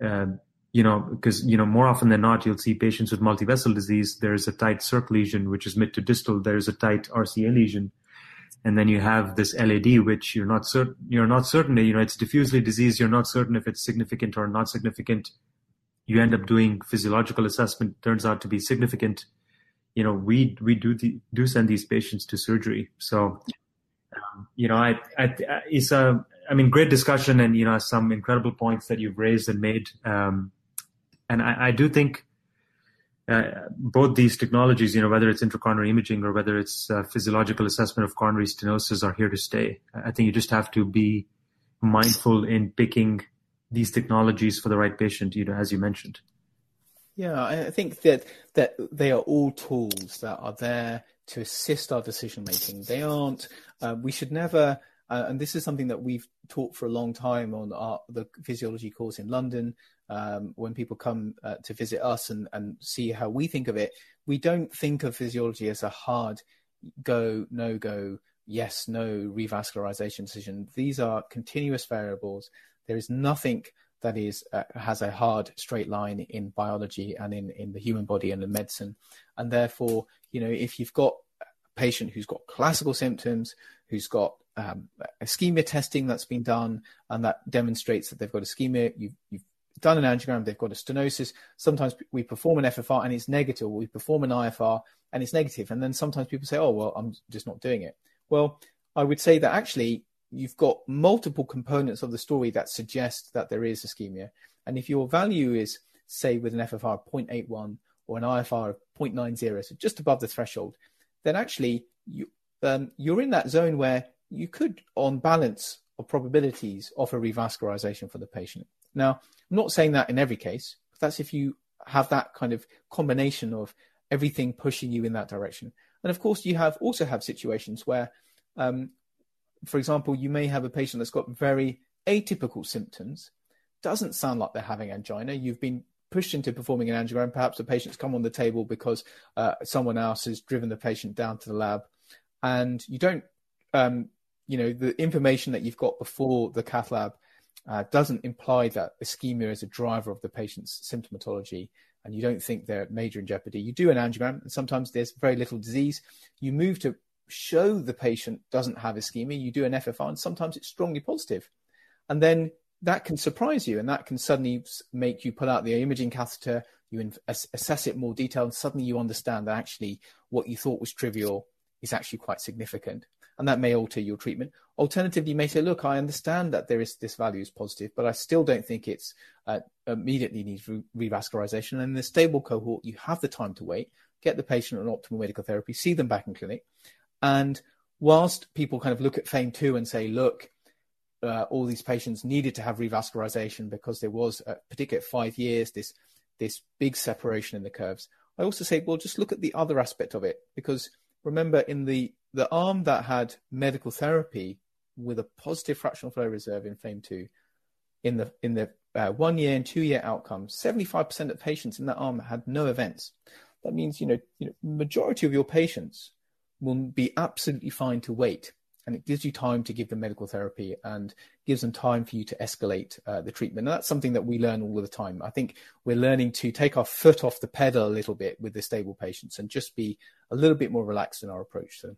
uh, you know, because, you know, more often than not, you'll see patients with multivessel disease. There's a tight circ lesion, which is mid to distal. There's a tight RCA lesion. And then you have this LAD, which you're not certain, you're not certain, you know, it's diffusely diseased. You're not certain if it's significant or not significant. You end up doing physiological assessment, turns out to be significant. You know, we, we do the, do send these patients to surgery. So, um, you know, I, I, it's a, I mean, great discussion and, you know, some incredible points that you've raised and made. Um, and I, I do think uh, both these technologies, you know, whether it's intracoronary imaging or whether it's uh, physiological assessment of coronary stenosis, are here to stay. I think you just have to be mindful in picking these technologies for the right patient, you know, as you mentioned. Yeah, I think that that they are all tools that are there to assist our decision making. They aren't. Uh, we should never. Uh, and this is something that we've taught for a long time on our, the physiology course in London. Um, when people come uh, to visit us and, and see how we think of it, we don't think of physiology as a hard go, no go, yes, no revascularization decision. These are continuous variables. There is nothing that is uh, has a hard straight line in biology and in, in the human body and in medicine. And therefore, you know, if you've got a patient who's got classical symptoms, who's got um, ischemia testing that's been done, and that demonstrates that they've got ischemia, you've, you've done an angiogram, they've got a stenosis. Sometimes we perform an FFR and it's negative, we perform an IFR and it's negative. And then sometimes people say, oh, well, I'm just not doing it. Well, I would say that actually you've got multiple components of the story that suggest that there is ischemia. And if your value is, say, with an FFR of 0.81 or an IFR of 0.90, so just above the threshold, then actually you, um, you're in that zone where you could, on balance of probabilities, offer revascularization for the patient. Now, I'm not saying that in every case, but that's if you have that kind of combination of everything pushing you in that direction. And of course, you have also have situations where um, for example, you may have a patient that's got very atypical symptoms, doesn't sound like they're having angina. You've been pushed into performing an angiogram. Perhaps the patient's come on the table because uh, someone else has driven the patient down to the lab, and you don't, um, you know, the information that you've got before the cath lab uh, doesn't imply that ischemia is a driver of the patient's symptomatology, and you don't think they're major in jeopardy. You do an angiogram, and sometimes there's very little disease. You move to show the patient doesn't have ischemia, you do an FFR, and sometimes it's strongly positive. And then that can surprise you, and that can suddenly make you pull out the imaging catheter, you assess it more detail, and suddenly you understand that actually what you thought was trivial is actually quite significant. And that may alter your treatment. Alternatively, you may say, look, I understand that there is this value is positive, but I still don't think it's uh, immediately needs re- revascularization. And in the stable cohort, you have the time to wait, get the patient on optimal medical therapy, see them back in clinic, and whilst people kind of look at FAME 2 and say, look, uh, all these patients needed to have revascularization because there was, a, particularly at five years, this this big separation in the curves. I also say, well, just look at the other aspect of it because remember, in the the arm that had medical therapy with a positive fractional flow reserve in FAME 2, in the in the uh, one year and two year outcomes, 75% of patients in that arm had no events. That means, you know, you know, majority of your patients will be absolutely fine to wait. And it gives you time to give them medical therapy and gives them time for you to escalate uh, the treatment. And that's something that we learn all the time. I think we're learning to take our foot off the pedal a little bit with the stable patients and just be a little bit more relaxed in our approach to them.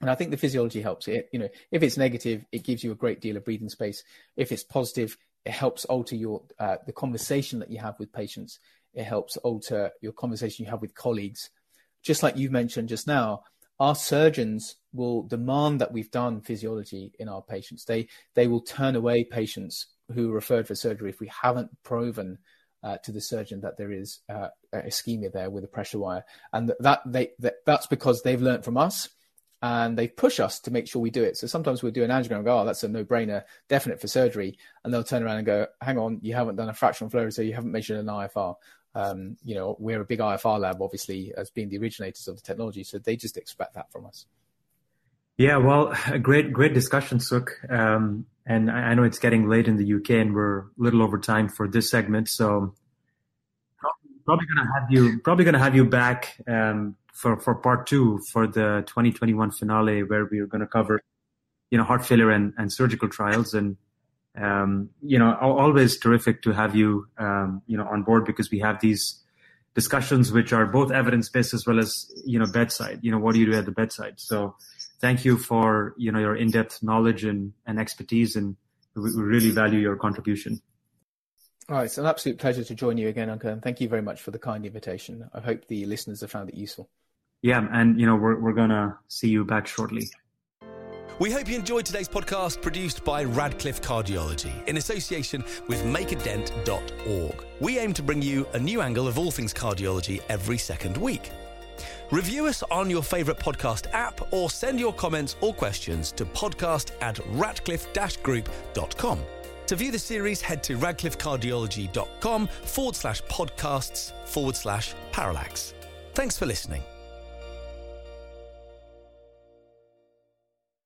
And I think the physiology helps it. You know, if it's negative, it gives you a great deal of breathing space. If it's positive, it helps alter your uh, the conversation that you have with patients. It helps alter your conversation you have with colleagues. Just like you mentioned just now, our surgeons will demand that we've done physiology in our patients. They they will turn away patients who are referred for surgery if we haven't proven uh, to the surgeon that there is uh, ischemia there with a pressure wire, and that they that, that's because they've learned from us. And they push us to make sure we do it. So sometimes we'll do an angiogram and go, oh, that's a no brainer, definite for surgery. And they'll turn around and go, hang on, you haven't done a fractional flow, so you haven't measured an IFR. Um, you know, we're a big IFR lab, obviously, as being the originators of the technology, so they just expect that from us. Yeah, well, a great, great discussion, Sukh. Um, and I, know it's getting late in the UK, and we're a little over time for this segment, so probably gonna have you probably gonna have you back um, for for part two for the 2021 finale, where we're gonna cover, you know, heart failure and, and surgical trials and um, you know, always terrific to have you, um, you know, on board because we have these discussions which are both evidence based as well as you know bedside. You know, what do you do at the bedside? So, thank you for you know your in depth knowledge and, and expertise, and we, we really value your contribution. All right, it's an absolute pleasure to join you again, Ankur, and thank you very much for the kind invitation. I hope the listeners have found it useful. Yeah, and you know we're we're gonna see you back shortly. We hope you enjoyed today's podcast produced by Radcliffe Cardiology in association with makeadent.org. We aim to bring you a new angle of all things cardiology every second week. Review us on your favourite podcast app or send your comments or questions to podcast at radcliffe-group.com. To view the series, head to radcliffecardiology.com forward slash podcasts forward slash parallax. Thanks for listening.